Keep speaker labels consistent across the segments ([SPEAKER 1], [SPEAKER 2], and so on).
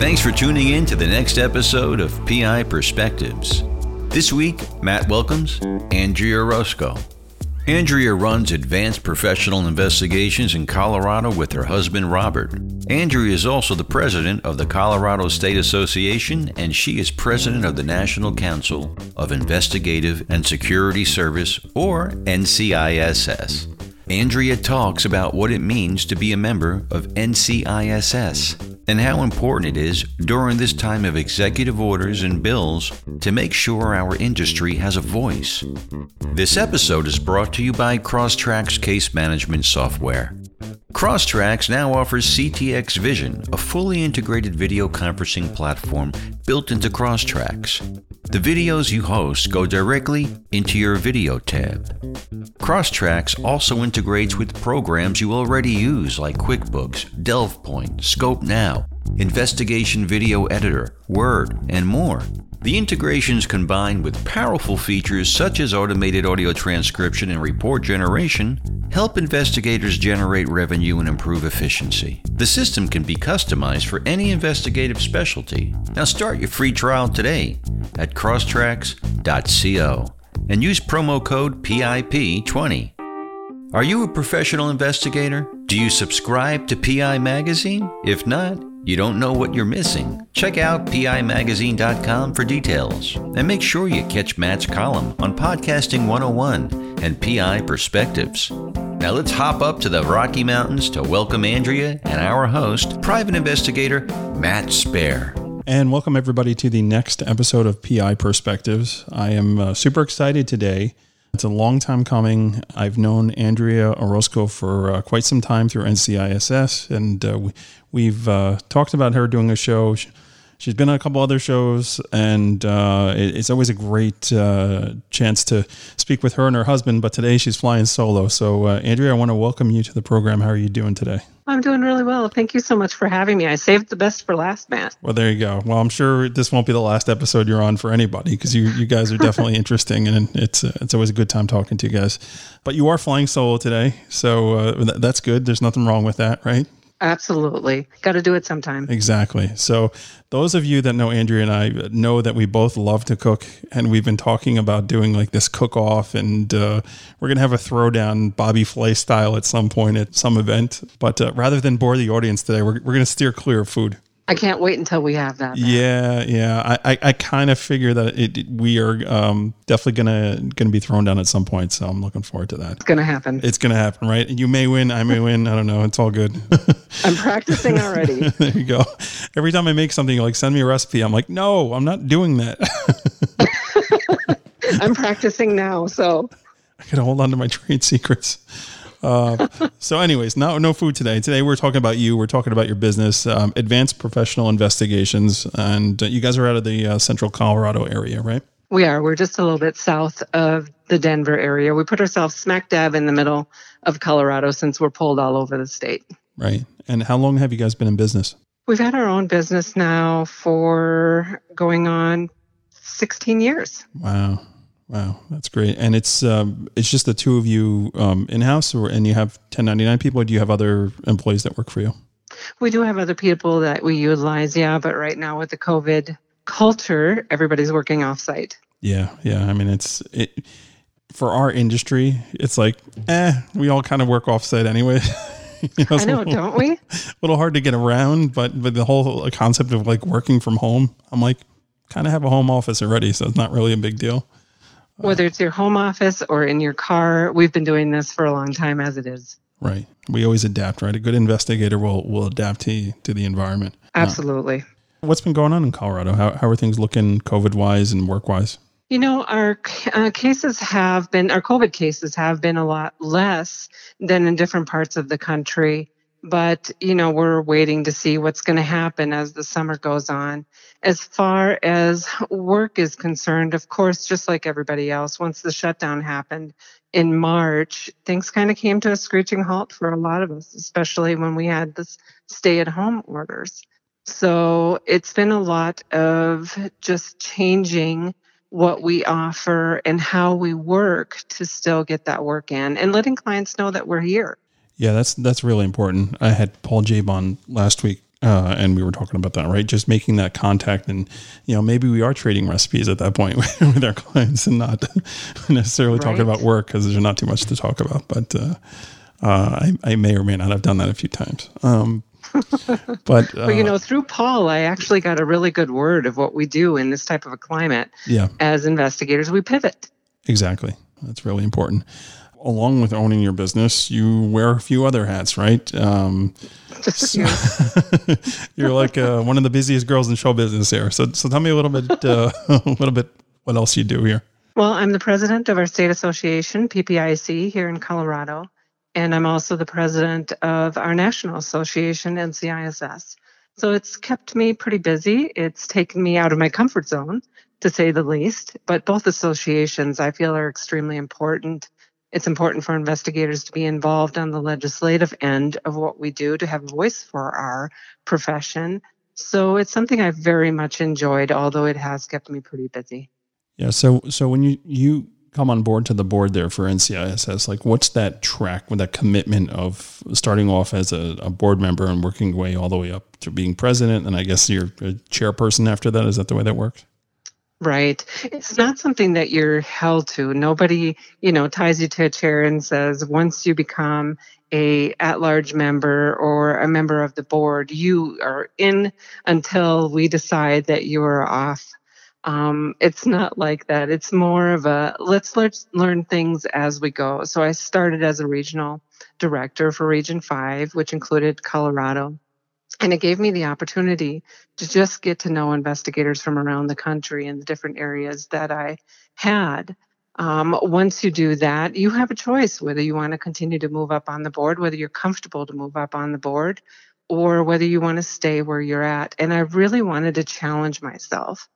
[SPEAKER 1] Thanks for tuning in to the next episode of PI Perspectives. This week, Matt welcomes Andrea Orozco. Andrea runs advanced professional investigations in Colorado with her husband Robert. Andrea is also the president of the Colorado State Association and she is president of the National Council of Investigative and Security Service, or NCISS. Andrea talks about what it means to be a member of NCISS and how important it is during this time of executive orders and bills to make sure our industry has a voice. This episode is brought to you by CROSStrax Case Management Software. CROSStrax now offers CTX Vision, a fully integrated video conferencing platform built into CROSStrax. The videos you host go directly into your video tab. CROSStrax also integrates with programs you already use like QuickBooks, DelvePoint, Scope Now, Investigation Video Editor, Word, and more. The integrations combined with powerful features such as automated audio transcription and report generation help investigators generate revenue and improve efficiency. The system can be customized for any investigative specialty. Now start your free trial today at crosstracks.co and use promo code PIP20. Are you a professional investigator? Do you subscribe to PI Magazine? If not, you don't know what you're missing. Check out PIMagazine.com for details. And make sure you catch Matt's column on Podcasting 101 and PI Perspectives. Now let's hop up to the Rocky Mountains to welcome Andrea and our host, private investigator Matt Spaier.
[SPEAKER 2] And welcome everybody to the next episode of PI Perspectives. I am uh, super excited today it's a long time coming. I've known Andrea Orozco for uh, quite some time through NCISS, and uh, we, have uh, talked about her doing a show. She's been on a couple other shows, and uh, it, it's always a great uh, chance to speak with her and her husband. But today she's flying solo. So, uh, Andrea, I want to welcome you to the program. How are you doing today?
[SPEAKER 3] I'm doing really well. Thank you so much for having me. I saved the best for last, Matt.
[SPEAKER 2] Well, there you go. Well, I'm sure this won't be the last episode you're on for anybody because you, you guys are definitely interesting, and it's uh, it's always a good time talking to you guys. But you are flying solo today, so uh, that's good. There's nothing wrong with that, right?
[SPEAKER 3] Absolutely. Got to do it sometime.
[SPEAKER 2] Exactly. So, those of you that know Andrea and I know that we both love to cook, and we've been talking about doing like this cook off, and uh, we're going to have a throwdown Bobby Flay style at some point at some event. But uh, rather than bore the audience today, we're, we're going to steer clear of food.
[SPEAKER 3] I can't wait until we have that.
[SPEAKER 2] Yeah, yeah. I, I, I kind of figure that it, we are um, definitely gonna gonna be thrown down at some point. So I'm looking forward to that.
[SPEAKER 3] It's gonna happen.
[SPEAKER 2] It's gonna happen, right? You may win, I may win. I don't know. It's all good.
[SPEAKER 3] I'm practicing already.
[SPEAKER 2] there you go. Every time I make something, like send me a recipe. I'm like, no, I'm not doing that.
[SPEAKER 3] I'm practicing now, so
[SPEAKER 2] I gotta hold on to my trade secrets. Uh, so, anyways, no no food today. Today we're talking about you. We're talking about your business, um, Advanced Professional Investigations, and uh, you guys are out of the uh, Central Colorado area, right?
[SPEAKER 3] We are. We're just a little bit south of the Denver area. We put ourselves smack dab in the middle of Colorado since we're pulled all over the state.
[SPEAKER 2] Right. And how long have you guys been in business?
[SPEAKER 3] We've had our own business now for going on 16 years.
[SPEAKER 2] Wow. Wow, that's great. And it's um, it's just the two of you um, in house, or and you have 1099 people. Or do you have other employees that work for you?
[SPEAKER 3] We do have other people that we utilize, yeah. But right now with the COVID culture, everybody's working offsite.
[SPEAKER 2] Yeah, yeah. I mean, it's it for our industry. It's like, eh, we all kind of work offsite anyway.
[SPEAKER 3] you know, I know, little, don't we? A
[SPEAKER 2] little hard to get around, but but the whole concept of like working from home, I'm like, kind of have a home office already, so it's not really a big deal
[SPEAKER 3] whether it's your home office or in your car. We've been doing this for a long time as it is.
[SPEAKER 2] Right. We always adapt, right? A good investigator will will adapt to to the environment.
[SPEAKER 3] Absolutely.
[SPEAKER 2] Uh, what's been going on in Colorado? How how are things looking COVID wise and work wise?
[SPEAKER 3] You know, our uh, cases have been, our COVID cases have been a lot less than in different parts of the country but you know we're waiting to see what's going to happen as the summer goes on. As far as work is concerned of course just like everybody else once the shutdown happened in march things kind of came to a screeching halt for a lot of us especially when we had the stay at home orders. So it's been a lot of just changing what we offer and how we work to still get that work in and letting clients know that we're here
[SPEAKER 2] yeah, that's that's really important. I had Paul Jaeb on last week, Uh, and we were talking about that, right? Just making that contact, and you know, maybe we are trading recipes at that point with our clients, and not necessarily right. talking about work because there's not too much to talk about. But uh, uh, I, I, may or may not have done that a few times. Um, but
[SPEAKER 3] well, you uh, know, through Paul, I actually got a really good word of what we do in this type of a climate.
[SPEAKER 2] Yeah.
[SPEAKER 3] As investigators, we pivot.
[SPEAKER 2] Exactly. That's really important. Along with owning your business, you wear a few other hats, right? Um, so, you're like uh, one of the busiest girls in show business here. So, so tell me a little bit, uh, a little bit, what else you do here.
[SPEAKER 3] Well, I'm the president of our state association, PPIC, here in Colorado and I'm also the president of our national association, NCISS. So it's kept me pretty busy. It's taken me out of my comfort zone, to say the least. But both associations I feel are extremely important. It's important for investigators to be involved on the legislative end of what we do, to have a voice for our profession. So it's something I've very much enjoyed, although it has kept me pretty busy.
[SPEAKER 2] Yeah. So so when you you come on board to the board there for NCISS, like what's that track with that commitment of starting off as a, a board member and working way all the way up to being president? And I guess you're a chairperson after that. Is that the way that works?
[SPEAKER 3] Right. It's not something that you're held to. Nobody, you know, ties you to a chair and says once you become a at-large member or a member of the board, you are in until we decide that you are off um, it's not like that. It's more of a let's, learn things as we go. So I started as a regional director for Region 5, which included Colorado. And it gave me the opportunity to just get to know investigators from around the country in the different areas that I had. Um, once you do that, you have a choice whether you want to continue to move up on the board, whether you're comfortable to move up on the board, or whether you want to stay where you're at. And I really wanted to challenge myself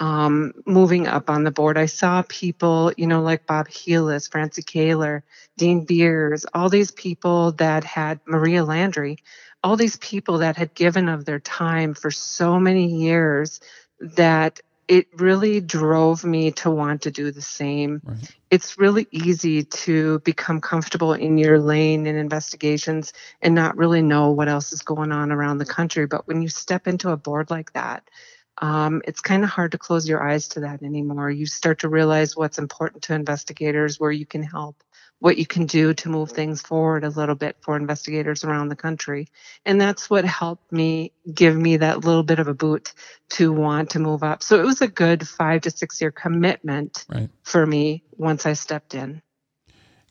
[SPEAKER 3] um, moving up on the board. I saw people, you know, like Bob Heelis, Francie Koehler, Dean Beers, all these people that had Maria Landry, all these people that had given of their time for so many years that it really drove me to want to do the same. Right. It's really easy to become comfortable in your lane in investigations and not really know what else is going on around the country. But when you step into a board like that, um, it's kind of hard to close your eyes to that anymore. You start to realize what's important to investigators, where you can help, what you can do to move things forward a little bit for investigators around the country. And that's what helped me give me that little bit of a boot to want to move up. So it was a good five to six year commitment right. for me once I stepped in.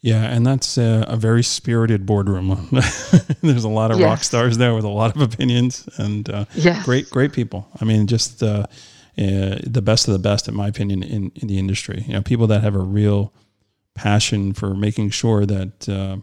[SPEAKER 2] Yeah, and that's a, a very spirited boardroom. There's a lot of yes. rock stars there with a lot of opinions and uh, yes. great, great people. I mean, just uh, uh, the best of the best, in my opinion, in, in the industry. You know, people that have a real passion for making sure that uh,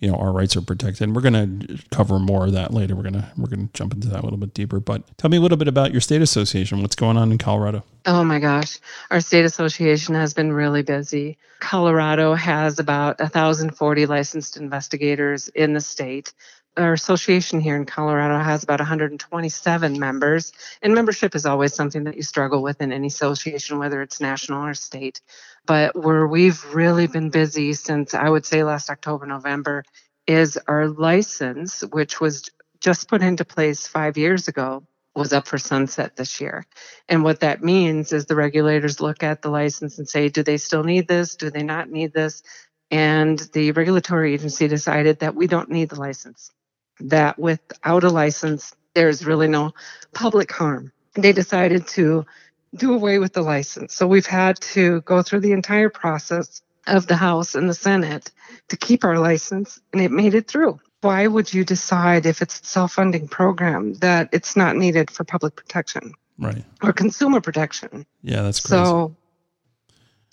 [SPEAKER 2] you know our rights are protected. And we're going to cover more of that later. We're gonna we're gonna jump into that a little bit deeper. But tell me a little bit about your state association. What's going on in Colorado?
[SPEAKER 3] Oh my gosh, our state association has been really busy. Colorado has about 1,040 licensed investigators in the state. Our association here in Colorado has about 127 members, and membership is always something that you struggle with in any association, whether it's national or state but where we've really been busy since I would say last October, November, is our license, which was just put into place five years ago, was up for sunset this year. And what that means is the regulators look at the license and say, do they still need this? Do they not need this? And the regulatory agency decided that we don't need the license, that without a license, there's really no public harm. They decided to do away with the license. So we've had to go through the entire process of the House and the Senate to keep our license, and it made it through. Why would you decide if it's a self funding program that it's not needed for public protection?
[SPEAKER 2] Right.
[SPEAKER 3] Or consumer protection.
[SPEAKER 2] Yeah, that's crazy.
[SPEAKER 3] So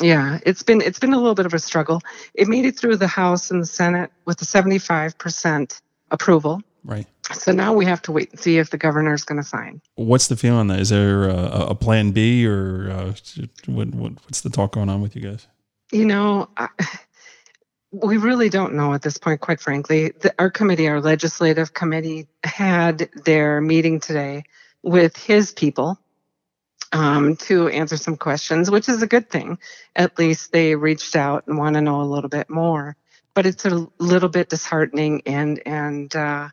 [SPEAKER 3] yeah, it's been it's been a little bit of a struggle. It made it through the House and the Senate with a 75% approval.
[SPEAKER 2] Right.
[SPEAKER 3] So now we have to wait and see if the governor is going to sign.
[SPEAKER 2] What's the feeling Is there a, a plan B or uh, what, what, what's the talk going on with you guys?
[SPEAKER 3] You know, I, we really don't know at this point, quite frankly. The, our committee, our legislative committee, had their meeting today with his people um, to answer some questions, which is a good thing. At least they reached out and want to know a little bit more. But it's a little bit disheartening and and uh,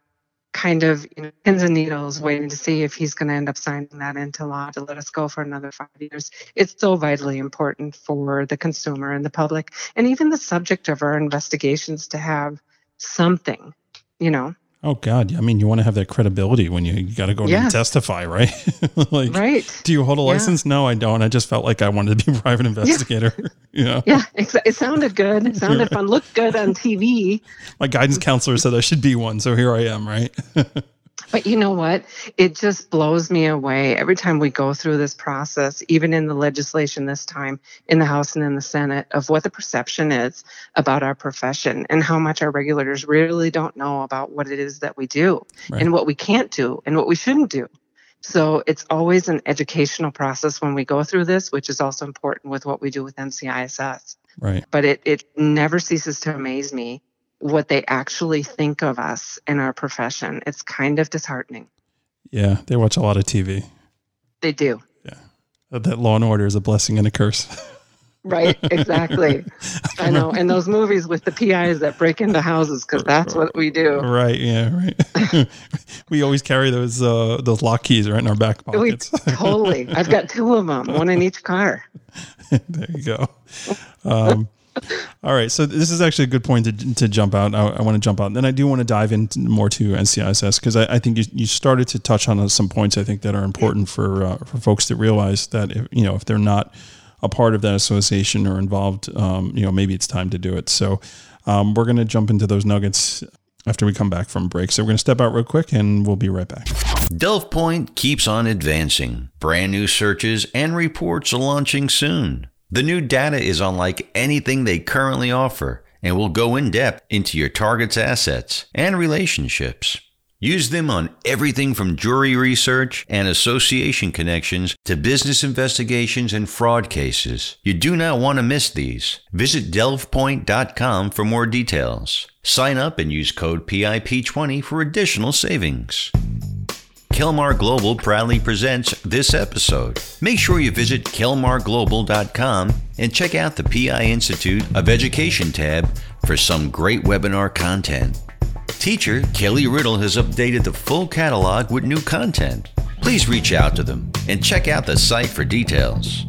[SPEAKER 3] kind of you know, pins and needles waiting to see if he's going to end up signing that into law to let us go for another five years. It's so vitally important for the consumer and the public, and even the subject of our investigations to have something, you know.
[SPEAKER 2] Oh God! I mean, you want to have that credibility when you, you got to go yeah. and testify, right?
[SPEAKER 3] like, right?
[SPEAKER 2] Do you hold a license? Yeah. No, I don't. I just felt like I wanted to be a private investigator. Yeah. you know?
[SPEAKER 3] Yeah, it sounded good. It sounded fun. Looked good on TV.
[SPEAKER 2] My guidance counselor said I should be one, so here I am. Right?
[SPEAKER 3] But you know what? It just blows me away every time we go through this process, even in the legislation this time in the House and in the Senate, of what the perception is about our profession and how much our regulators really don't know about what it is that we do right. and what we can't do and what we shouldn't do. So it's always an educational process when we go through this, which is also important with what we do with NCISS.
[SPEAKER 2] Right.
[SPEAKER 3] But it, it never ceases to amaze me what they actually think of us in our profession. It's kind of disheartening.
[SPEAKER 2] Yeah, they watch a lot of TV.
[SPEAKER 3] They do.
[SPEAKER 2] Yeah. That law and order is a blessing and a curse.
[SPEAKER 3] right, exactly. I know. And those movies with the PIs that break into houses because that's what we do.
[SPEAKER 2] Right, yeah, right. we always carry those uh, those lock keys right in our back pockets.
[SPEAKER 3] We, totally. I've got two of them, one in each car.
[SPEAKER 2] there you go. Um, all right, so this is actually a good point to, to jump out. I, I want to jump out, and then I do want to dive into more to NCISS because I, I, think you, you started to touch on some points I think that are important for uh, for folks to realize that if, you know if they're not a part of that association or involved, um, you know maybe it's time to do it. So um, we're going to jump into those nuggets after we come back from break. So we're going to step out real quick, and we'll be right back.
[SPEAKER 1] Delve Point keeps on advancing. Brand new searches and reports launching soon. The new data is unlike anything they currently offer and will go in depth into your target's assets and relationships. Use them on everything from jury research and association connections to business investigations and fraud cases. You do not want to miss these. Visit delvepoint.com for more details. Sign up and use code PIP20 for additional savings. Kelmar Global proudly presents this episode. Make sure you visit kelmarglobal.com and check out the PI Institute of Education tab for some great webinar content. Teacher Kelly Riddle has updated the full catalog with new content. Please reach out to them and check out the site for details.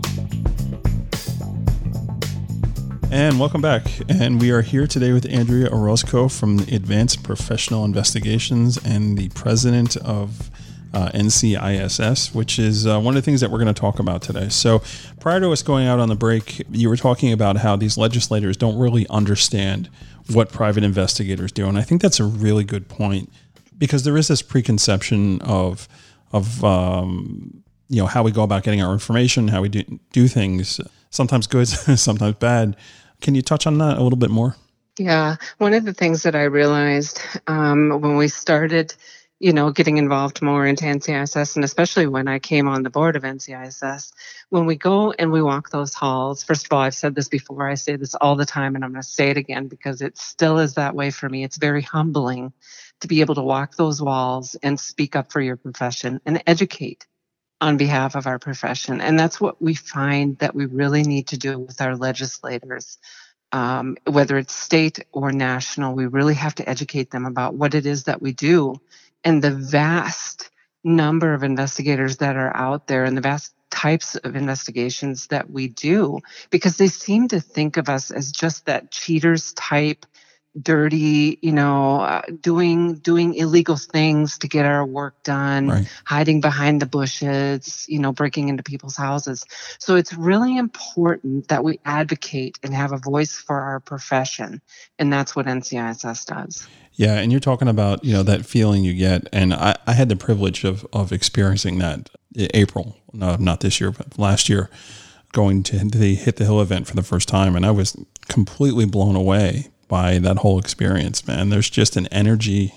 [SPEAKER 2] And welcome back. And we are here today with Andrea Orozco from Advanced Professional Investigations and the president of uh, NCISS, which is uh, one of the things that we're going to talk about today. So, prior to us going out on the break, you were talking about how these legislators don't really understand what private investigators do, and I think that's a really good point because there is this preconception of of um, you know how we go about getting our information, how we do do things, sometimes good, sometimes bad. Can you touch on that a little bit more?
[SPEAKER 3] Yeah, one of the things that I realized um, when we started you know, getting involved more into NCISS, and especially when I came on the board of NCISS, when we go and we walk those halls, first of all, I've said this before, I say this all the time, and I'm going to say it again because it still is that way for me. It's very humbling to be able to walk those walls and speak up for your profession and educate on behalf of our profession. And that's what we find that we really need to do with our legislators. Um, whether it's state or national, we really have to educate them about what it is that we do and the vast number of investigators that are out there and the vast types of investigations that we do because they seem to think of us as just that cheaters type dirty you know uh, doing doing illegal things to get our work done right. hiding behind the bushes you know breaking into people's houses so it's really important that we advocate and have a voice for our profession and that's what nciss does
[SPEAKER 2] yeah, and you're talking about you know that feeling you get, and I, I had the privilege of of experiencing that April, no, not this year, but last year, going to the Hit the Hill event for the first time, and I was completely blown away by that whole experience. Man, there's just an energy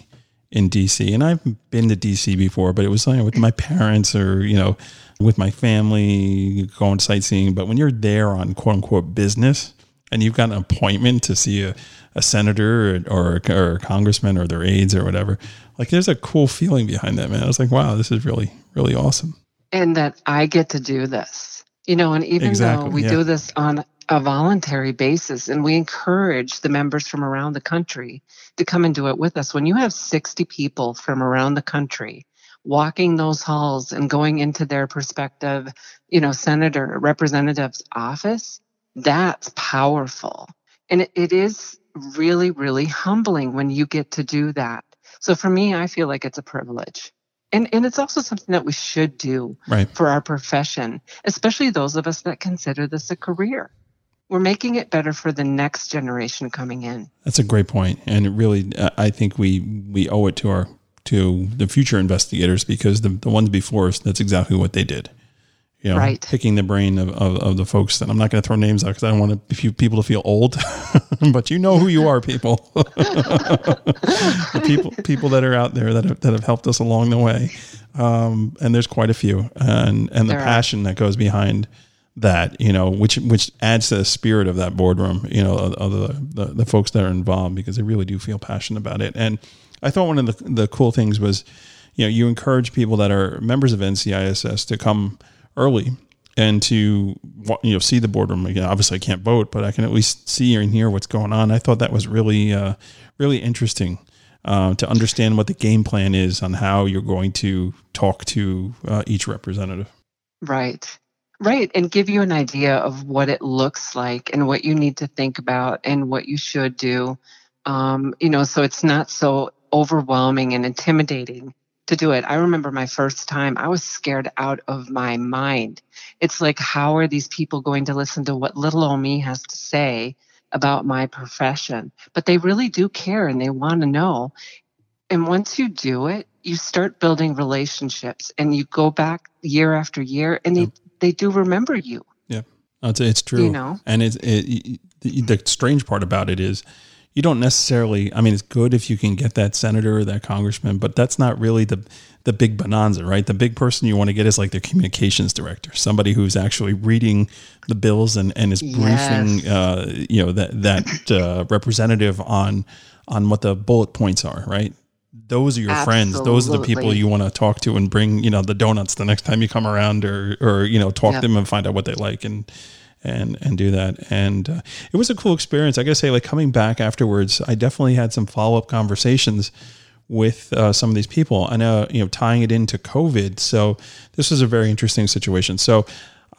[SPEAKER 2] in DC, and I've been to DC before, but it was like with my parents or you know with my family going sightseeing. But when you're there on quote unquote business, and you've got an appointment to see a a senator or, or, or a congressman or their aides or whatever. Like there's a cool feeling behind that, man. I was like, wow, this is really, really awesome.
[SPEAKER 3] And that I get to do this, you know, and even exactly, though we yeah. do this on a voluntary basis and we encourage the members from around the country to come and do it with us. When you have 60 people from around the country walking those halls and going into their prospective, you know, senator representative's office, that's powerful. And it, it is really, really humbling when you get to do that. So for me, I feel like it's a privilege. And, and it's also something that we should do
[SPEAKER 2] right.
[SPEAKER 3] for our profession, especially those of us that consider this a career. We're making it better for the next generation coming in.
[SPEAKER 2] That's a great point, and it really, I think we we owe it to our to the future investigators because the the ones before us, that's exactly what they did you know,
[SPEAKER 3] right.
[SPEAKER 2] picking the brain of, of, of, the folks that I'm not going to throw names out because I don't want to, people to feel old, but you know who you are, people. the people, people that are out there that have, that have helped us along the way. Um, and there's quite a few and, and the there passion are. that goes behind that, you know, which, which adds to the spirit of that boardroom, you know, of, the, the, the folks that are involved because they really do feel passionate about it. And I thought one of the, the cool things was, you know, you encourage people that are members of NCISS to come, early and to you know see the boardroom again. Obviously, I can't vote, but I can at least see and hear what's going on. I thought that was really uh, really interesting uh, to understand what the game plan is on how you're going to talk to uh, each representative.
[SPEAKER 3] Right. Right. And give you an idea of what it looks like and what you need to think about and what you should do. Um, you know, so it's not so overwhelming and intimidating to do it. I remember my first time, I was scared out of my mind. It's like, how are these people going to listen to what little old me has to say about my profession? But they really do care and they want to know. And once you do it, you start building relationships and you go back year after year and they, they do remember you.
[SPEAKER 2] Yeah. It's, it's true. You know, and it's, it, the strange part about it is you don't necessarily i mean it's good if you can get that senator or that congressman but that's not really the the big bonanza right the big person you want to get is like their communications director somebody who's actually reading the bills and and is briefing yes. uh, you know that that uh, representative on on what the bullet points are right those are your Absolutely. friends those are the people you want to talk to and bring you know the donuts the next time you come around or or you know talk yep. to them and find out what they like and and and do that. And uh, it was a cool experience. I gotta say, like coming back afterwards, I definitely had some follow up conversations with uh, some of these people. I know you know tying it into COVID. So this was a very interesting situation. So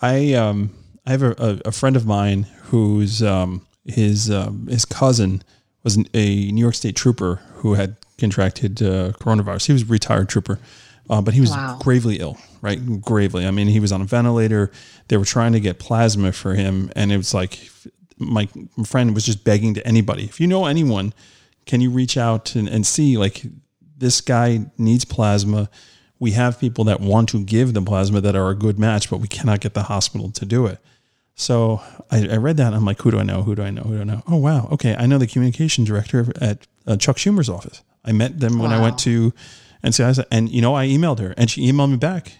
[SPEAKER 2] I um, I have a, a, friend of mine whose um, his um, his cousin was a New York State trooper who had contracted uh, coronavirus. He was a retired trooper, uh, but he was wow. gravely ill right? Gravely. I mean, he was on a ventilator. They were trying to get plasma for him, and it was like my friend was just begging to anybody. If you know anyone, can you reach out and, and see like this guy needs plasma? We have people that want to give the plasma that are a good match, but we cannot get the hospital to do it. So I, I read that. I'm like, who do I know? Who do I know? Who do I know? Oh wow, okay. I know the communication director at uh, Chuck Schumer's office. I met them when wow. I went to NCISS, and you know, I emailed her, and she emailed me back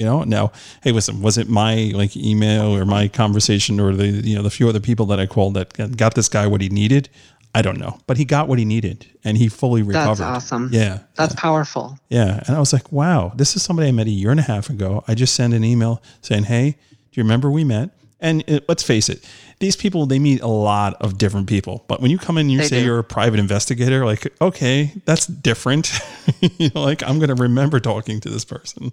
[SPEAKER 2] you know? Now hey listen was it my like email or my conversation or the you know the few other people that i called that got this guy what he needed? I don't know. But he got what he needed and he fully recovered.
[SPEAKER 3] that's awesome.
[SPEAKER 2] Yeah.
[SPEAKER 3] That's powerful.
[SPEAKER 2] Yeah. And i was like wow this is somebody i met a year and a half ago. I just sent an email saying hey do you remember we met and it, let's face it these people they meet a lot of different people but when you come in and you they say do. you're a private investigator like okay that's different you know, like i'm going to remember talking to this person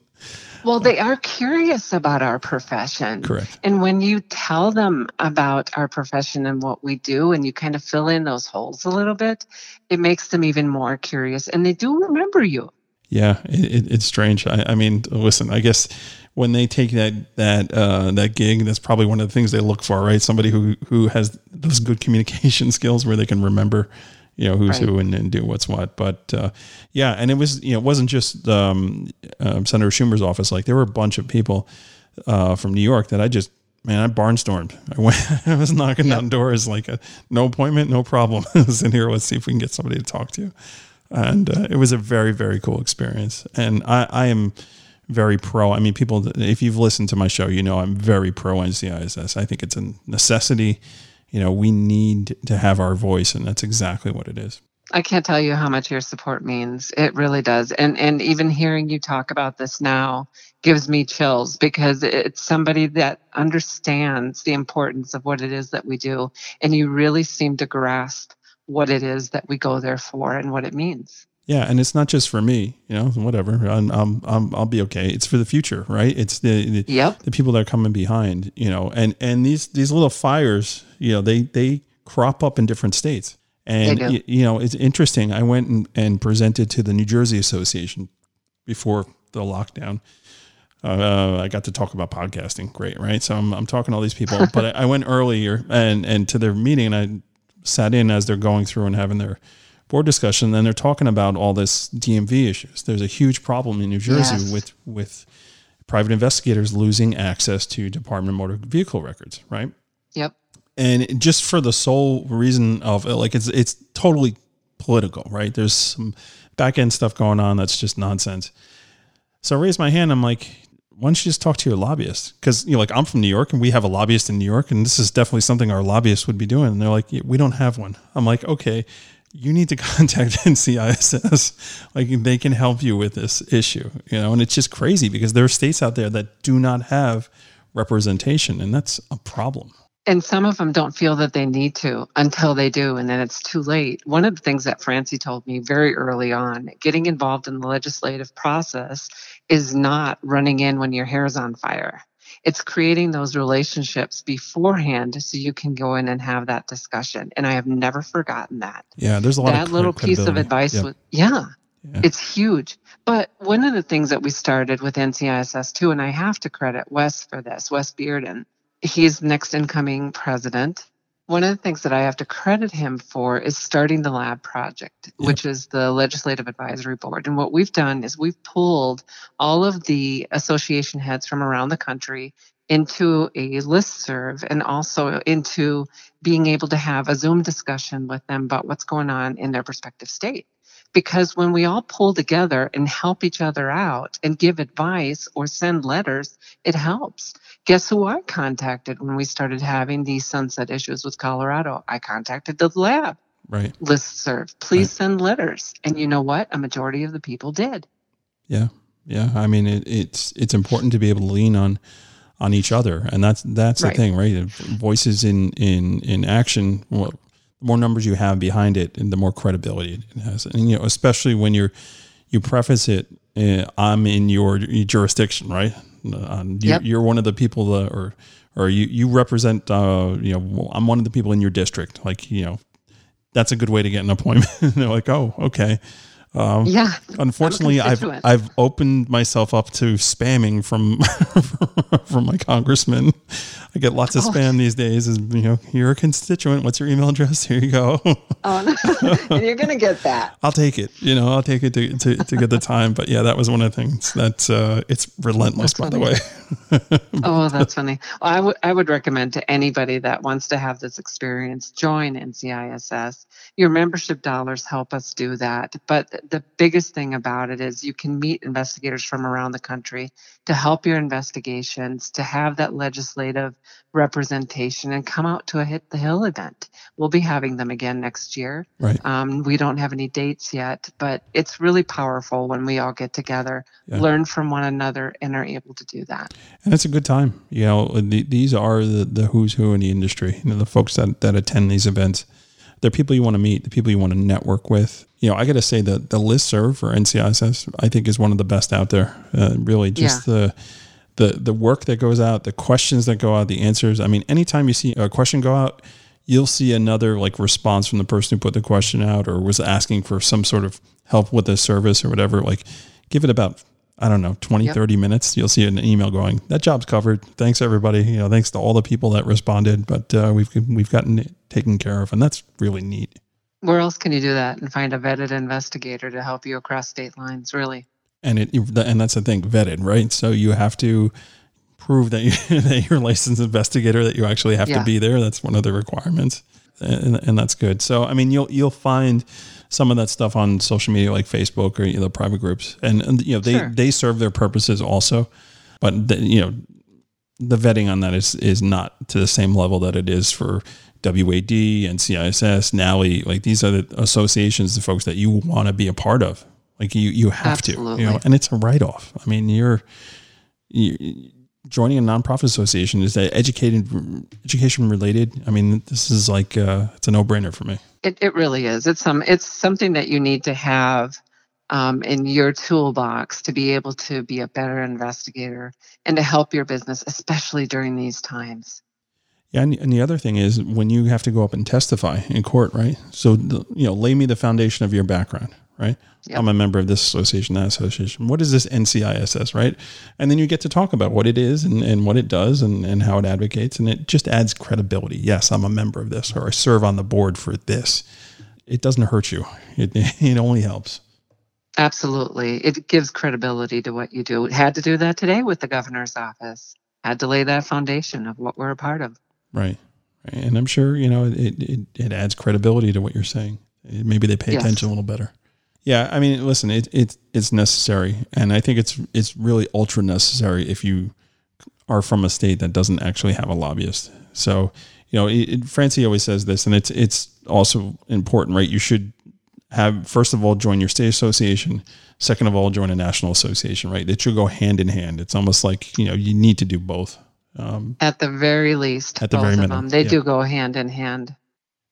[SPEAKER 3] well, they are curious about our profession.
[SPEAKER 2] Correct.
[SPEAKER 3] And when you tell them about our profession and what we do, and you kind of fill in those holes a little bit, it makes them even more curious. And they do remember you.
[SPEAKER 2] Yeah, it, it's strange. I, I, mean, listen, I guess when they take that that uh, that gig, that's probably one of the things they look for, right? Somebody who who has those good communication skills where they can remember you know who's right. who and, and, do what's what. But uh, yeah, and it was you know it wasn't just um, um, Senator Schumer's office. Like there were a bunch of people uh, from New York that I just man I barnstormed. I went I was knocking yep. down doors like a, no appointment, no problem. I was in here. Let's see if we can get somebody to talk to. You. And uh, it was a very very cool experience. And I, I am very pro. I mean, people, if you've listened to my show, you know I'm very pro NCISS. I think it's a necessity you know, we need to have our voice, and that's exactly what it is.
[SPEAKER 3] I can't tell you how much your support means. It really does. And and even hearing you talk about this now gives me chills because it's somebody that understands the importance of what it is that we do and you really seem to grasp what it is that we go there for and what it means.
[SPEAKER 2] Yeah, and it's not just for me, you know, whatever. I'm, I'm, I'm I'll be okay. It's for the future, right? It's the, the
[SPEAKER 3] yep.
[SPEAKER 2] the people that are coming behind, you know, and and these these little fires, you know, they they crop up in different states. And you, you know, it's interesting. I went and, and presented to the New Jersey Association before the lockdown. Uh, I got to talk about podcasting. Great, right? So I'm, I'm talking to all these people, but I, I went earlier and and to their meeting, and I sat in as they're going through and having their board discussion, and they're talking about all this DMV issues. There's a huge problem in New Jersey yes. with with private investigators losing access to Department of Motor Vehicle records, right?
[SPEAKER 3] Yep.
[SPEAKER 2] And just for the sole reason of like it's it's totally political, right? There's some back end stuff going on that's just nonsense. So I raised my hand. I'm like, why don't you just talk to your lobbyist? Because you know, like I'm from New York and we have a lobbyist in New York, and this is definitely something our lobbyists would be doing. And they're like, we don't have one. I'm like, okay, you need to contact NCISS. like they can help you with this issue, you know. And it's just crazy because there are states out there that do not have representation, and that's a problem.
[SPEAKER 3] And some of them don't feel that they need to until they do, and then it's too late. One of the things that Francie told me very early on getting involved in the legislative process is not running in when your hair is on fire. It's creating those relationships beforehand so you can go in and have that discussion. And I have never forgotten that.
[SPEAKER 2] Yeah, there's a lot
[SPEAKER 3] that little piece of advice.
[SPEAKER 2] Yep.
[SPEAKER 3] With, yeah, yeah, it's huge. But one of the things that we started with NCISS too, and I have to credit Wes for this, Wes Bearden. He's next incoming president one of the things that I have to credit him for is starting the lab project, yep. which is the legislative advisory board. And what we've done is we've pulled all of the association heads from around the country into a list serve and also into being able to have a Zoom discussion with them about what's going on in their respective state. Because when we all pull together and help each other out and give advice or send letters, it helps. Guess who I contacted when we started having these sunset issues with Colorado? I contacted the lab.
[SPEAKER 2] Right.
[SPEAKER 3] List serve. Please right. send letters. And you know what? A majority of the people did.
[SPEAKER 2] Yeah. Yeah. I mean, it, it's it's important to be able to lean on on each other, and that's that's right. the thing, right? Voices in in in action. Well, the more numbers you have behind it, and the more credibility it has. And you know, especially when you're you preface it, uh, "I'm in your jurisdiction," right? Uh, you, yep. You're one of the people that, or or you you represent. Uh, you know, I'm one of the people in your district. Like you know, that's a good way to get an appointment. they're like, oh, okay.
[SPEAKER 3] Um, yeah.
[SPEAKER 2] Unfortunately, I've I've opened myself up to spamming from from my congressman. I get lots of oh. spam these days. Is you know, you're a constituent. What's your email address? Here you go.
[SPEAKER 3] oh, no. you're gonna get that.
[SPEAKER 2] I'll take it. You know, I'll take it to, to, to get the time. But yeah, that was one of the things that uh, it's relentless. That's by funny. the
[SPEAKER 3] way. oh, that's funny. Well, I would I would recommend to anybody that wants to have this experience join NCISS. Your membership dollars help us do that, but the biggest thing about it is you can meet investigators from around the country to help your investigations, to have that legislative representation, and come out to a Hit the Hill event. We'll be having them again next year.
[SPEAKER 2] Right.
[SPEAKER 3] Um, we don't have any dates yet, but it's really powerful when we all get together, yeah. learn from one another, and are able to do that.
[SPEAKER 2] And it's a good time. You know, the, these are the, the who's who in the industry. You know, the folks that, that attend these events they're people you want to meet, the people you want to network with. You know, I got to say that the list serve for NCISS, I think, is one of the best out there. Uh, really, just yeah. the the the work that goes out, the questions that go out, the answers. I mean, anytime you see a question go out, you'll see another like response from the person who put the question out or was asking for some sort of help with a service or whatever. Like, give it about I don't know, 20, yep. 30 minutes, you'll see an email going, that job's covered. Thanks everybody. You know, thanks to all the people that responded, but uh, we've, we've gotten it taken care of. And that's really neat.
[SPEAKER 3] Where else can you do that and find a vetted investigator to help you across state lines? Really.
[SPEAKER 2] And it, and that's the thing, vetted, right? So you have to prove that, you, that you're a licensed investigator, that you actually have yeah. to be there. That's one of the requirements. And, and that's good. So, I mean, you'll, you'll find, some of that stuff on social media like Facebook or you know private groups, and, and you know they sure. they serve their purposes also, but the, you know the vetting on that is is not to the same level that it is for WAD NCISS, NALI, like these are the associations, the folks that you want to be a part of. Like you, you have
[SPEAKER 3] Absolutely.
[SPEAKER 2] to, you know, and it's a write off. I mean, you're, you, joining a nonprofit association is that educated, education related. I mean, this is like, uh, it's a no brainer for me.
[SPEAKER 3] It, it really is. It's some, it's something that you need to have um, in your toolbox to be able to be a better investigator and to help your business, especially during these times.
[SPEAKER 2] Yeah, and, and the other thing is when you have to go up and testify in court, right? So, the, you know, lay me the foundation of your background, right?
[SPEAKER 3] Yep.
[SPEAKER 2] I'm a member of this association, that association. What is this NCISS, right? And then you get to talk about what it is and, and what it does and, and how it advocates. And it just adds credibility. Yes, I'm a member of this or I serve on the board for this. It doesn't hurt you, it, it only helps.
[SPEAKER 3] Absolutely. It gives credibility to what you do. Had to do that today with the governor's office. Had to lay that foundation of what we're a part of.
[SPEAKER 2] Right. right. And I'm sure, you know, it, it, it adds credibility to what you're saying. Maybe they pay
[SPEAKER 3] Yes.
[SPEAKER 2] attention a little better. Yeah, I mean, listen, it, it it's necessary, and I think it's it's really ultra necessary if you are from a state that doesn't actually have a lobbyist. So, you know, it, it, Francie always says this, and it's it's also important, right? You should have first of all join your state association. Second of all, join a national association, right? It should go hand in hand. It's almost like you know you need to do both. Um,
[SPEAKER 3] At the very least,
[SPEAKER 2] At the
[SPEAKER 3] both
[SPEAKER 2] very
[SPEAKER 3] of
[SPEAKER 2] minimum,
[SPEAKER 3] them. They
[SPEAKER 2] yeah.
[SPEAKER 3] do go hand in hand.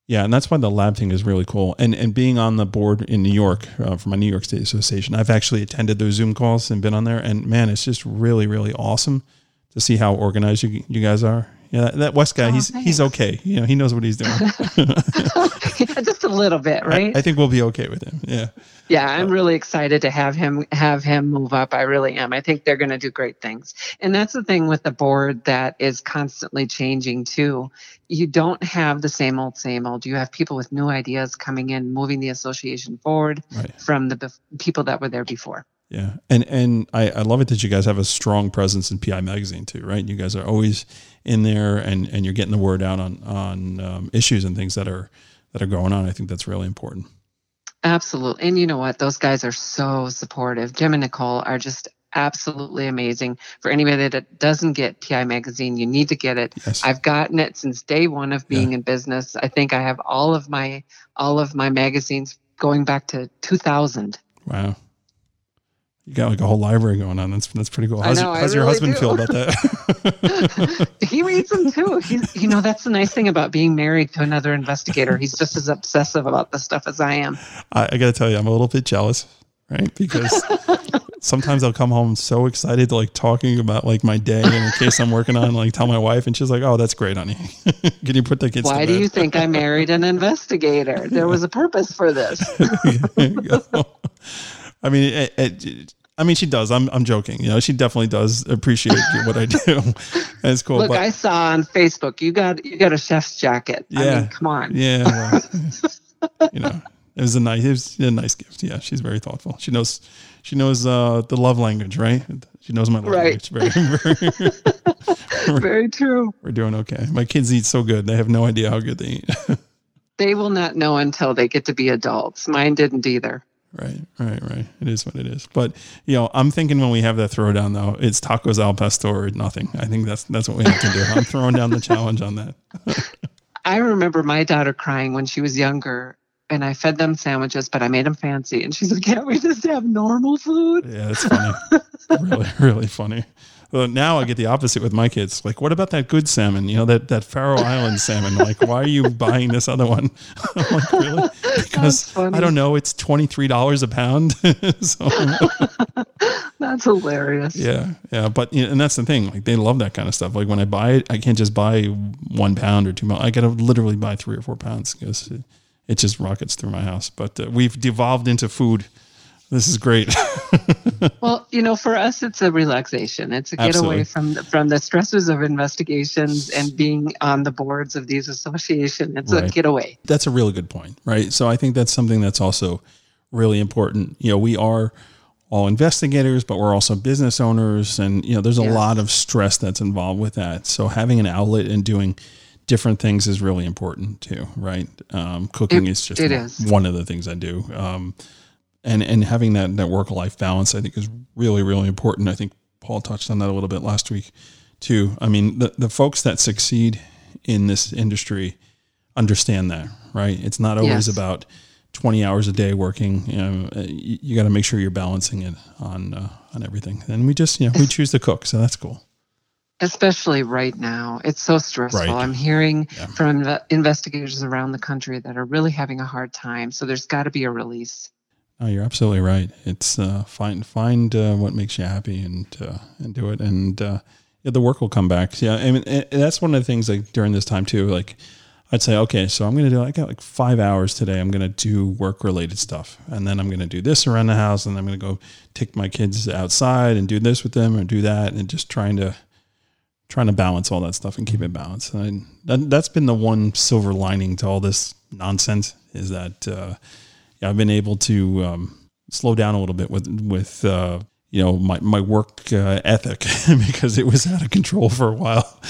[SPEAKER 2] Yeah, and that's why the lab thing is really cool. And and being on the board in New York uh, for my New York State Association, I've actually attended those Zoom calls and been on there. And man, it's just really really awesome to see how organized you you guys are. Yeah, that, Wes guy,
[SPEAKER 3] Oh,
[SPEAKER 2] he's he's okay. You know, he knows what he's doing.
[SPEAKER 3] Just a little bit, right?
[SPEAKER 2] I, I think we'll be okay with him. Yeah,
[SPEAKER 3] yeah, I'm uh, really excited to have him have him move up. I really am. I think they're going to do great things. And that's the thing with the board that is constantly changing too. You don't have the same old same old. You have people with new ideas coming in, moving the association forward
[SPEAKER 2] right.
[SPEAKER 3] from the bef- people that were there before.
[SPEAKER 2] Yeah, and and I, I love it that you guys have a strong presence in PI Magazine too, right? You guys are always in there, and and you're getting the word out on on um, issues and things that are that are going on. I think that's really important.
[SPEAKER 3] Absolutely. And you know what? Those guys are so supportive. Jim and Nicole are just absolutely amazing. For anybody that doesn't get PI Magazine, you need to get it.
[SPEAKER 2] Yes.
[SPEAKER 3] I've gotten it since day one of being in business. I think I have all of my all of my magazines going back to 2000.
[SPEAKER 2] Wow. You got like a whole library going on. That's that's pretty cool. How's,
[SPEAKER 3] know,
[SPEAKER 2] how's your
[SPEAKER 3] really
[SPEAKER 2] husband
[SPEAKER 3] do.
[SPEAKER 2] feel about that?
[SPEAKER 3] he reads them too. He's, you know, that's the nice thing about being married to another investigator. He's just as obsessive about this stuff as I am.
[SPEAKER 2] I, I got to tell you, I'm a little bit jealous, right? Because sometimes I'll come home so excited, to like talking about like my day and in case I'm working on, like tell my wife, and she's like, "Oh, that's great, honey. Can you put the kids?"
[SPEAKER 3] Why do you think I married an investigator? There was a purpose for this.
[SPEAKER 2] There you go. I mean, it, it, I mean, she does. I'm, I'm joking. You know, she definitely does appreciate what I do. It's cool.
[SPEAKER 3] Look,
[SPEAKER 2] but
[SPEAKER 3] I saw on Facebook you got you got a chef's jacket. I
[SPEAKER 2] Yeah.
[SPEAKER 3] mean, come on.
[SPEAKER 2] Yeah, well, you know, it was a nice, it was a nice gift. Yeah, she's very thoughtful. She knows, she knows uh, the love language, right? She knows my love
[SPEAKER 3] Right.
[SPEAKER 2] language. Very, very,
[SPEAKER 3] Very true.
[SPEAKER 2] we're doing okay. My kids eat so good; they have no idea how good they eat.
[SPEAKER 3] They will not know until they get to be adults. Mine didn't either.
[SPEAKER 2] Right, right, right. It is what it is. But you know, I'm thinking when we have that throwdown, though, it's tacos al pastor or nothing. I think that's that's what we have to do. I'm throwing down the challenge on that.
[SPEAKER 3] I remember my daughter crying when she was younger, and I fed them sandwiches, but I made them fancy. And she said, "Can't we just have normal food?"
[SPEAKER 2] Yeah, it's funny. really, really funny. Well, now I get the opposite with my kids. Like, what about that good salmon? You know, that, that Faroe Island salmon. Like, why are you buying this other one? I'm like, really? Because. I don't know. It's twenty three dollars a pound. so
[SPEAKER 3] That's hilarious.
[SPEAKER 2] yeah, yeah. But you know, and that's the thing. Like, they love that kind of stuff. Like when I buy it, I can't just buy one pound or two pounds. I got to literally buy three or four pounds because it, it just rockets through my house. But uh, we've devolved into food. This is great.
[SPEAKER 3] Well, you know, for us, it's a relaxation. It's a
[SPEAKER 2] Absolutely.
[SPEAKER 3] getaway from the, from the stresses of investigations and being on the boards of these associations. It's a getaway.
[SPEAKER 2] that's a really good point, right? So I think that's something that's also really important. You know, we are all investigators, but we're also business owners, and you know, there's a lot of stress that's involved with that. So having an outlet and doing different things is really important too, right? Um, cooking
[SPEAKER 3] It-
[SPEAKER 2] is just
[SPEAKER 3] it
[SPEAKER 2] one,
[SPEAKER 3] is.
[SPEAKER 2] one of the things I do. Um, and and having that that work life balance, I think, is really really important. I think Paul touched on that a little bit last week too. I mean, the the folks that succeed in this industry understand that, right? It's not always
[SPEAKER 3] Yes.
[SPEAKER 2] about 20 hours a day working. You know, uh, you, you got to make sure you're balancing it on uh, on everything. And we just, you know, we choose to cook, so that's cool.
[SPEAKER 3] especially right now. It's so stressful.
[SPEAKER 2] Right.
[SPEAKER 3] I'm hearing
[SPEAKER 2] Yeah.
[SPEAKER 3] from inve- investigators around the country that are really having a hard time. So there's got to be a release.
[SPEAKER 2] No, you're absolutely right. It's uh, find find uh, what makes you happy and uh, and do it, and uh, yeah, the work will come back. Yeah, I mean and that's one of the things like during this time too. Like I'd say, okay, so I'm gonna do. I got like five hours today. I'm gonna do work related stuff, and then I'm gonna do this around the house, and I'm gonna go take my kids outside and do this with them, or do that, and just trying to trying to balance all that stuff and keep it balanced. And that, that's been the one silver lining to all this nonsense is that. I've been able to um, slow down a little bit with with uh, you know my my work uh, ethic because it was out of control for a while.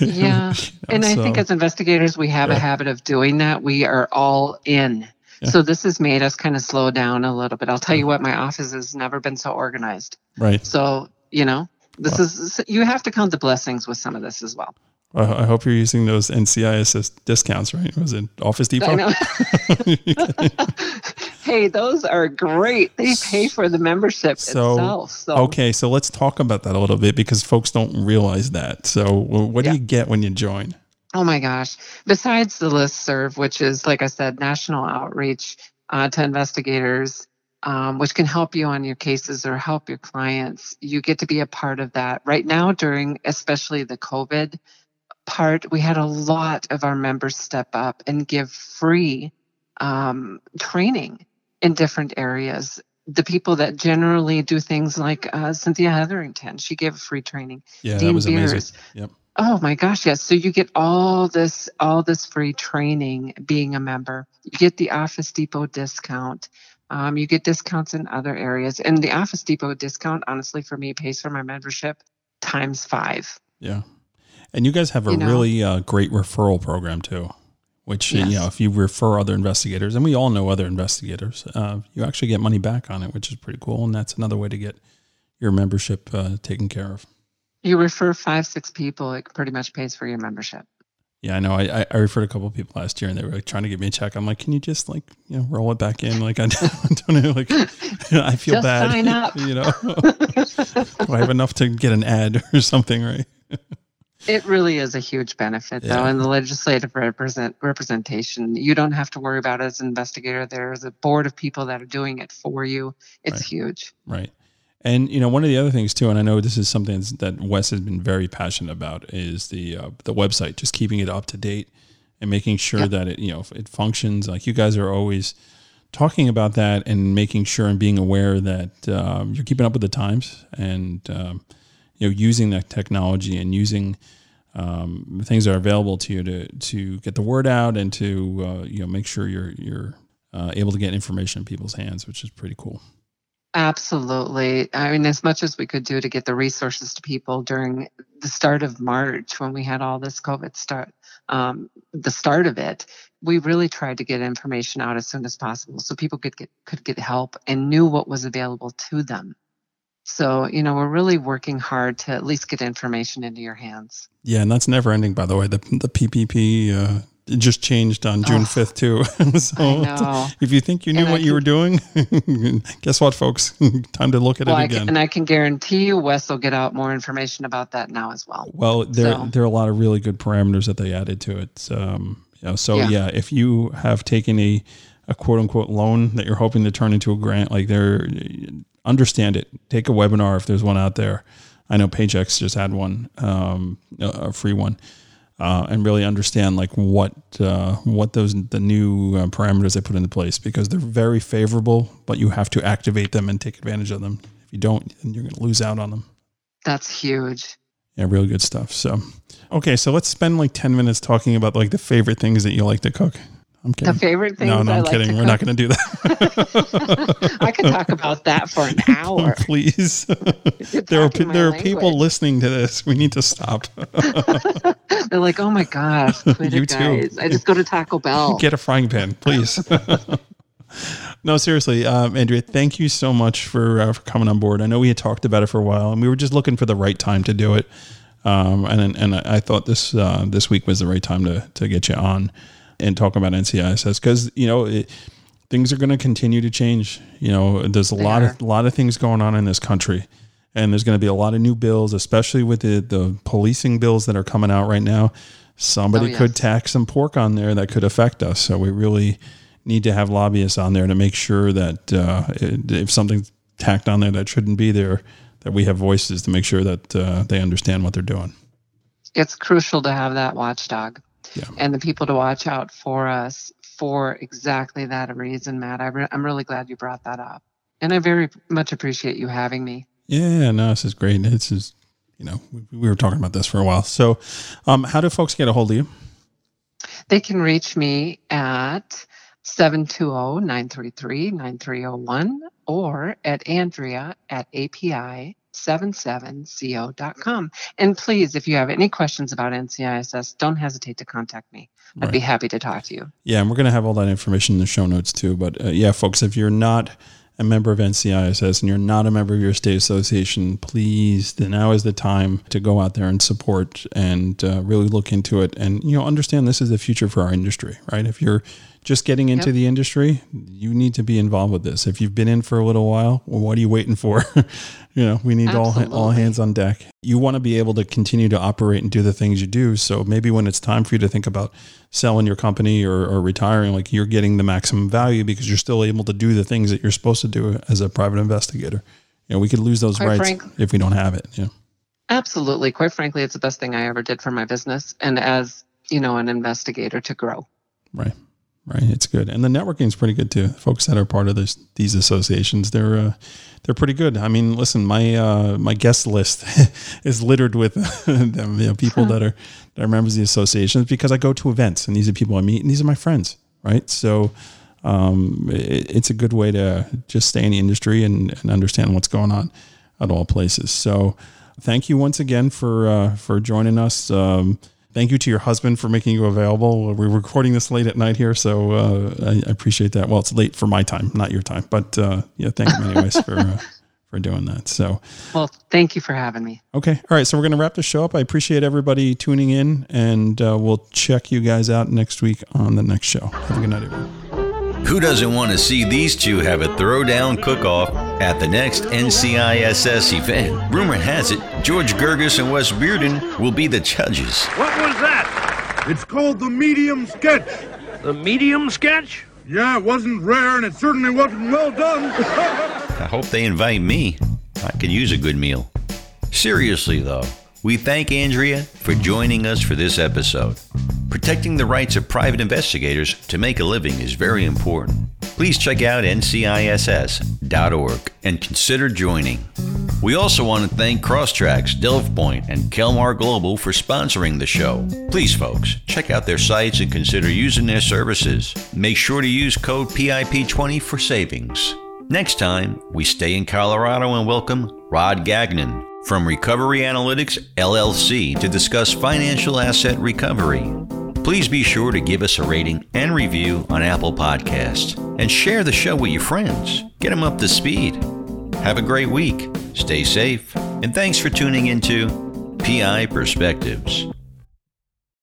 [SPEAKER 3] Yeah.
[SPEAKER 2] You know,
[SPEAKER 3] and I think as investigators, we have
[SPEAKER 2] Yeah.
[SPEAKER 3] a habit of doing that. We are all in.
[SPEAKER 2] Yeah.
[SPEAKER 3] So this has made us kind of slow down a little bit. I'll tell you what, my office has never been so organized.
[SPEAKER 2] right.
[SPEAKER 3] So, you know, this is, you have to count the blessings with some of this as well.
[SPEAKER 2] I, I hope you're using those NCISS discounts. Right? Was it Office Depot?
[SPEAKER 3] I know. hey, those are great. They pay for the membership
[SPEAKER 2] So,
[SPEAKER 3] itself. So
[SPEAKER 2] Okay, so let's talk about that a little bit because folks don't realize that. So, wh- what
[SPEAKER 3] Yeah.
[SPEAKER 2] do you get when you join?
[SPEAKER 3] Oh my gosh. Besides the list serve, which is, like I said, national outreach uh, to investigators, um, which can help you on your cases or help your clients, you get to be a part of that. Right now, during especially the COVID part, we had a lot of our members step up and give free um, training in different areas. The people that generally do things like uh, Cynthia Hetherington, she gave free training.
[SPEAKER 2] Yeah, that
[SPEAKER 3] Dean
[SPEAKER 2] was amazing.
[SPEAKER 3] Beers.
[SPEAKER 2] Yep.
[SPEAKER 3] Oh my gosh, yes. So you get all this all this free training being a member. You get the Office Depot discount. Um, you get discounts in other areas. And the Office Depot discount, honestly, for me, pays for my membership times five.
[SPEAKER 2] Yeah. And you guys have a
[SPEAKER 3] You know?
[SPEAKER 2] really uh, great referral program too, which, you know, if you refer other investigators, and we all know other investigators, uh, you actually get money back on it, which is pretty cool. And that's another way to get your membership uh, taken care of.
[SPEAKER 3] You refer five, six people, it pretty much pays for your membership.
[SPEAKER 2] Yeah, I know. I, I- I referred a couple of people last year and they were like trying to give me a check. I'm like, can you just like, you know, roll it back in? Like, I don't know. Like, I feel
[SPEAKER 3] Just
[SPEAKER 2] bad.
[SPEAKER 3] sign up.
[SPEAKER 2] you know, do I have enough to get an ad or something? Right.
[SPEAKER 3] It really is a huge benefit, though, in the legislative represent representation. You don't have to worry about it as an investigator. There's a board of people that are doing it for you. It's
[SPEAKER 2] Right.
[SPEAKER 3] huge.
[SPEAKER 2] Right. And you know, one of the other things too, and I know this is something that Wes has been very passionate about, is the uh, the website, just keeping it up to date and making sure
[SPEAKER 3] Yep.
[SPEAKER 2] that it you know it functions. Like you guys are always talking about that and making sure and being aware that um, you're keeping up with the times and um, you know using that technology and using um, things that are available to you to to get the word out and to uh, you know make sure you're you're uh, able to get information in people's hands, which is pretty cool.
[SPEAKER 3] Absolutely. I mean, as much as we could do to get the resources to people during the start of March when we had all this COVID start, um, the start of it, we really tried to get information out as soon as possible so people could get could get help and knew what was available to them. So, you know, we're really working hard to at least get information into your hands.
[SPEAKER 2] Yeah, and that's never ending, by the way. The the PPP uh, just changed on June
[SPEAKER 3] Oh.
[SPEAKER 2] fifth too. so
[SPEAKER 3] I know.
[SPEAKER 2] if you think you knew
[SPEAKER 3] And I
[SPEAKER 2] what you were doing, guess what, folks? Time to look at
[SPEAKER 3] Well,
[SPEAKER 2] it
[SPEAKER 3] I
[SPEAKER 2] again.
[SPEAKER 3] can, and I can guarantee you Wes will get out more information about that now as well.
[SPEAKER 2] well, there
[SPEAKER 3] so-
[SPEAKER 2] there are a lot of really good parameters that they added to it. Um, you know, so yeah.
[SPEAKER 3] Yeah.
[SPEAKER 2] if you have taken a a quote unquote loan that you're hoping to turn into a grant, like there, understand it. Take a webinar if there's one out there. I know Paychex just had one, um, a free one. uh, and really understand like what uh, what those the new uh, parameters they put into place because they're very favorable, but you have to activate them and take advantage of them. If you don't, then you're going to lose out on them.
[SPEAKER 3] That's huge.
[SPEAKER 2] Yeah, real good stuff. So, okay, so let's spend like ten minutes talking about like the favorite things that you like to cook. I'm
[SPEAKER 3] The
[SPEAKER 2] kidding.
[SPEAKER 3] favorite things
[SPEAKER 2] no, no,
[SPEAKER 3] I
[SPEAKER 2] I'm
[SPEAKER 3] like
[SPEAKER 2] kidding. We're
[SPEAKER 3] cook.
[SPEAKER 2] not going to do that.
[SPEAKER 3] I could talk about that for an hour.
[SPEAKER 2] Please.
[SPEAKER 3] You're
[SPEAKER 2] there are there are people listening to this. We need to stop.
[SPEAKER 3] They're like, oh my gosh,
[SPEAKER 2] You
[SPEAKER 3] it,
[SPEAKER 2] too.
[SPEAKER 3] I just go to Taco Bell.
[SPEAKER 2] Get a frying pan, please. no, seriously, um, Andrea, thank you so much for uh, for coming on board. I know we had talked about it for a while, and we were just looking for the right time to do it. Um, and and I I thought this uh, this week was the right time to to get you on. And talk about NCISS because you know it, things are going to continue to change. You know, there's a
[SPEAKER 3] They
[SPEAKER 2] lot
[SPEAKER 3] are.
[SPEAKER 2] of lot of things going on in this country, and there's going to be a lot of new bills, especially with the the policing bills that are coming out right now. Somebody
[SPEAKER 3] Oh, yes.
[SPEAKER 2] could tack some pork on there that could affect us. So we really need to have lobbyists on there to make sure that uh, it- if something's tacked on there that shouldn't be there, that we have voices to make sure that uh, they understand what they're doing.
[SPEAKER 3] It's crucial to have that watchdog
[SPEAKER 2] Yeah.
[SPEAKER 3] and the people to watch out for us for exactly that reason, Matt. I re- I'm really glad you brought that up. And I very much appreciate you having me.
[SPEAKER 2] Yeah, no, this is great. This is, you know, we, we were talking about this for a while. So, um, how do folks get a hold of you?
[SPEAKER 3] They can reach me at 720-933-9301 or at Andrea at API77co.com. And please, if you have any questions about NCISS, don't hesitate to contact me. I'd be happy to talk to you.
[SPEAKER 2] Yeah, and we're going to have all that information in the show notes too. But uh, yeah, folks, if you're not a member of NCISS and you're not a member of your state association, please, then now is the time to go out there and support and uh, really look into it and you know understand this is the future for our industry, right? If you're just getting into
[SPEAKER 3] Yep.
[SPEAKER 2] the industry, you need to be involved with this. If you've been in for a little while, well, what are you waiting for? you know, we need all all hands on deck. You want to be able to continue to operate and do the things you do. So maybe when it's time for you to think about selling your company or, or retiring, like you're getting the maximum value because you're still able to do the things that you're supposed to do as a private investigator. You know, we could lose those
[SPEAKER 3] Quite
[SPEAKER 2] rights
[SPEAKER 3] frank-
[SPEAKER 2] if we don't have it. Yeah.
[SPEAKER 3] Absolutely. Quite frankly, it's the best thing I ever did for my business and as, you know, an investigator to grow.
[SPEAKER 2] Right. Right. It's good. And the networking is pretty good too. Folks that are part of this, these associations, they're, uh, they're pretty good. I mean, listen, my, uh, my guest list is littered with them, you know, people that are, that are members of the associations because I go to events and these are people I meet and these are my friends. Right. So, um, it, it's a good way to just stay in the industry and, and understand what's going on at all places. So thank you once again for, uh, for joining us. Um, thank you to your husband for making you available. We're recording this late at night here, so uh, I, I appreciate that. Well, it's late for my time, not your time, but uh, yeah, thank you anyways for uh, for doing that. So,
[SPEAKER 3] Well, thank you for having me.
[SPEAKER 2] okay, all right, so we're gonna wrap the show up. I appreciate everybody tuning in, and uh, we'll check you guys out next week on the next show. Have a good night, everyone.
[SPEAKER 1] Who doesn't want to see these two have a throwdown cook off at the next NCISS event? Rumor has it George Gerges and Wes Bearden will be the judges.
[SPEAKER 4] What was that?
[SPEAKER 5] It's called the medium sketch.
[SPEAKER 4] The medium sketch?
[SPEAKER 5] Yeah, it wasn't rare and it certainly wasn't well done.
[SPEAKER 1] I hope they invite me. I could use a good meal. Seriously, though, we thank Andrea for joining us for this episode. Protecting the rights of private investigators to make a living is very important. Please check out nciss.org and consider joining. We also want to thank CROSStrax, Delve Point, and Kelmar Global for sponsoring the show. Please, folks, check out their sites and consider using their services. Make sure to use code PIP20 for savings. Next time, we stay in Colorado and welcome Rod Gagnon from Recovery Analytics LLC to discuss financial asset recovery. Please be sure to give us a rating and review on Apple Podcasts and share the show with your friends. Get them up to speed. Have a great week, stay safe, and thanks for tuning into PI Perspectives.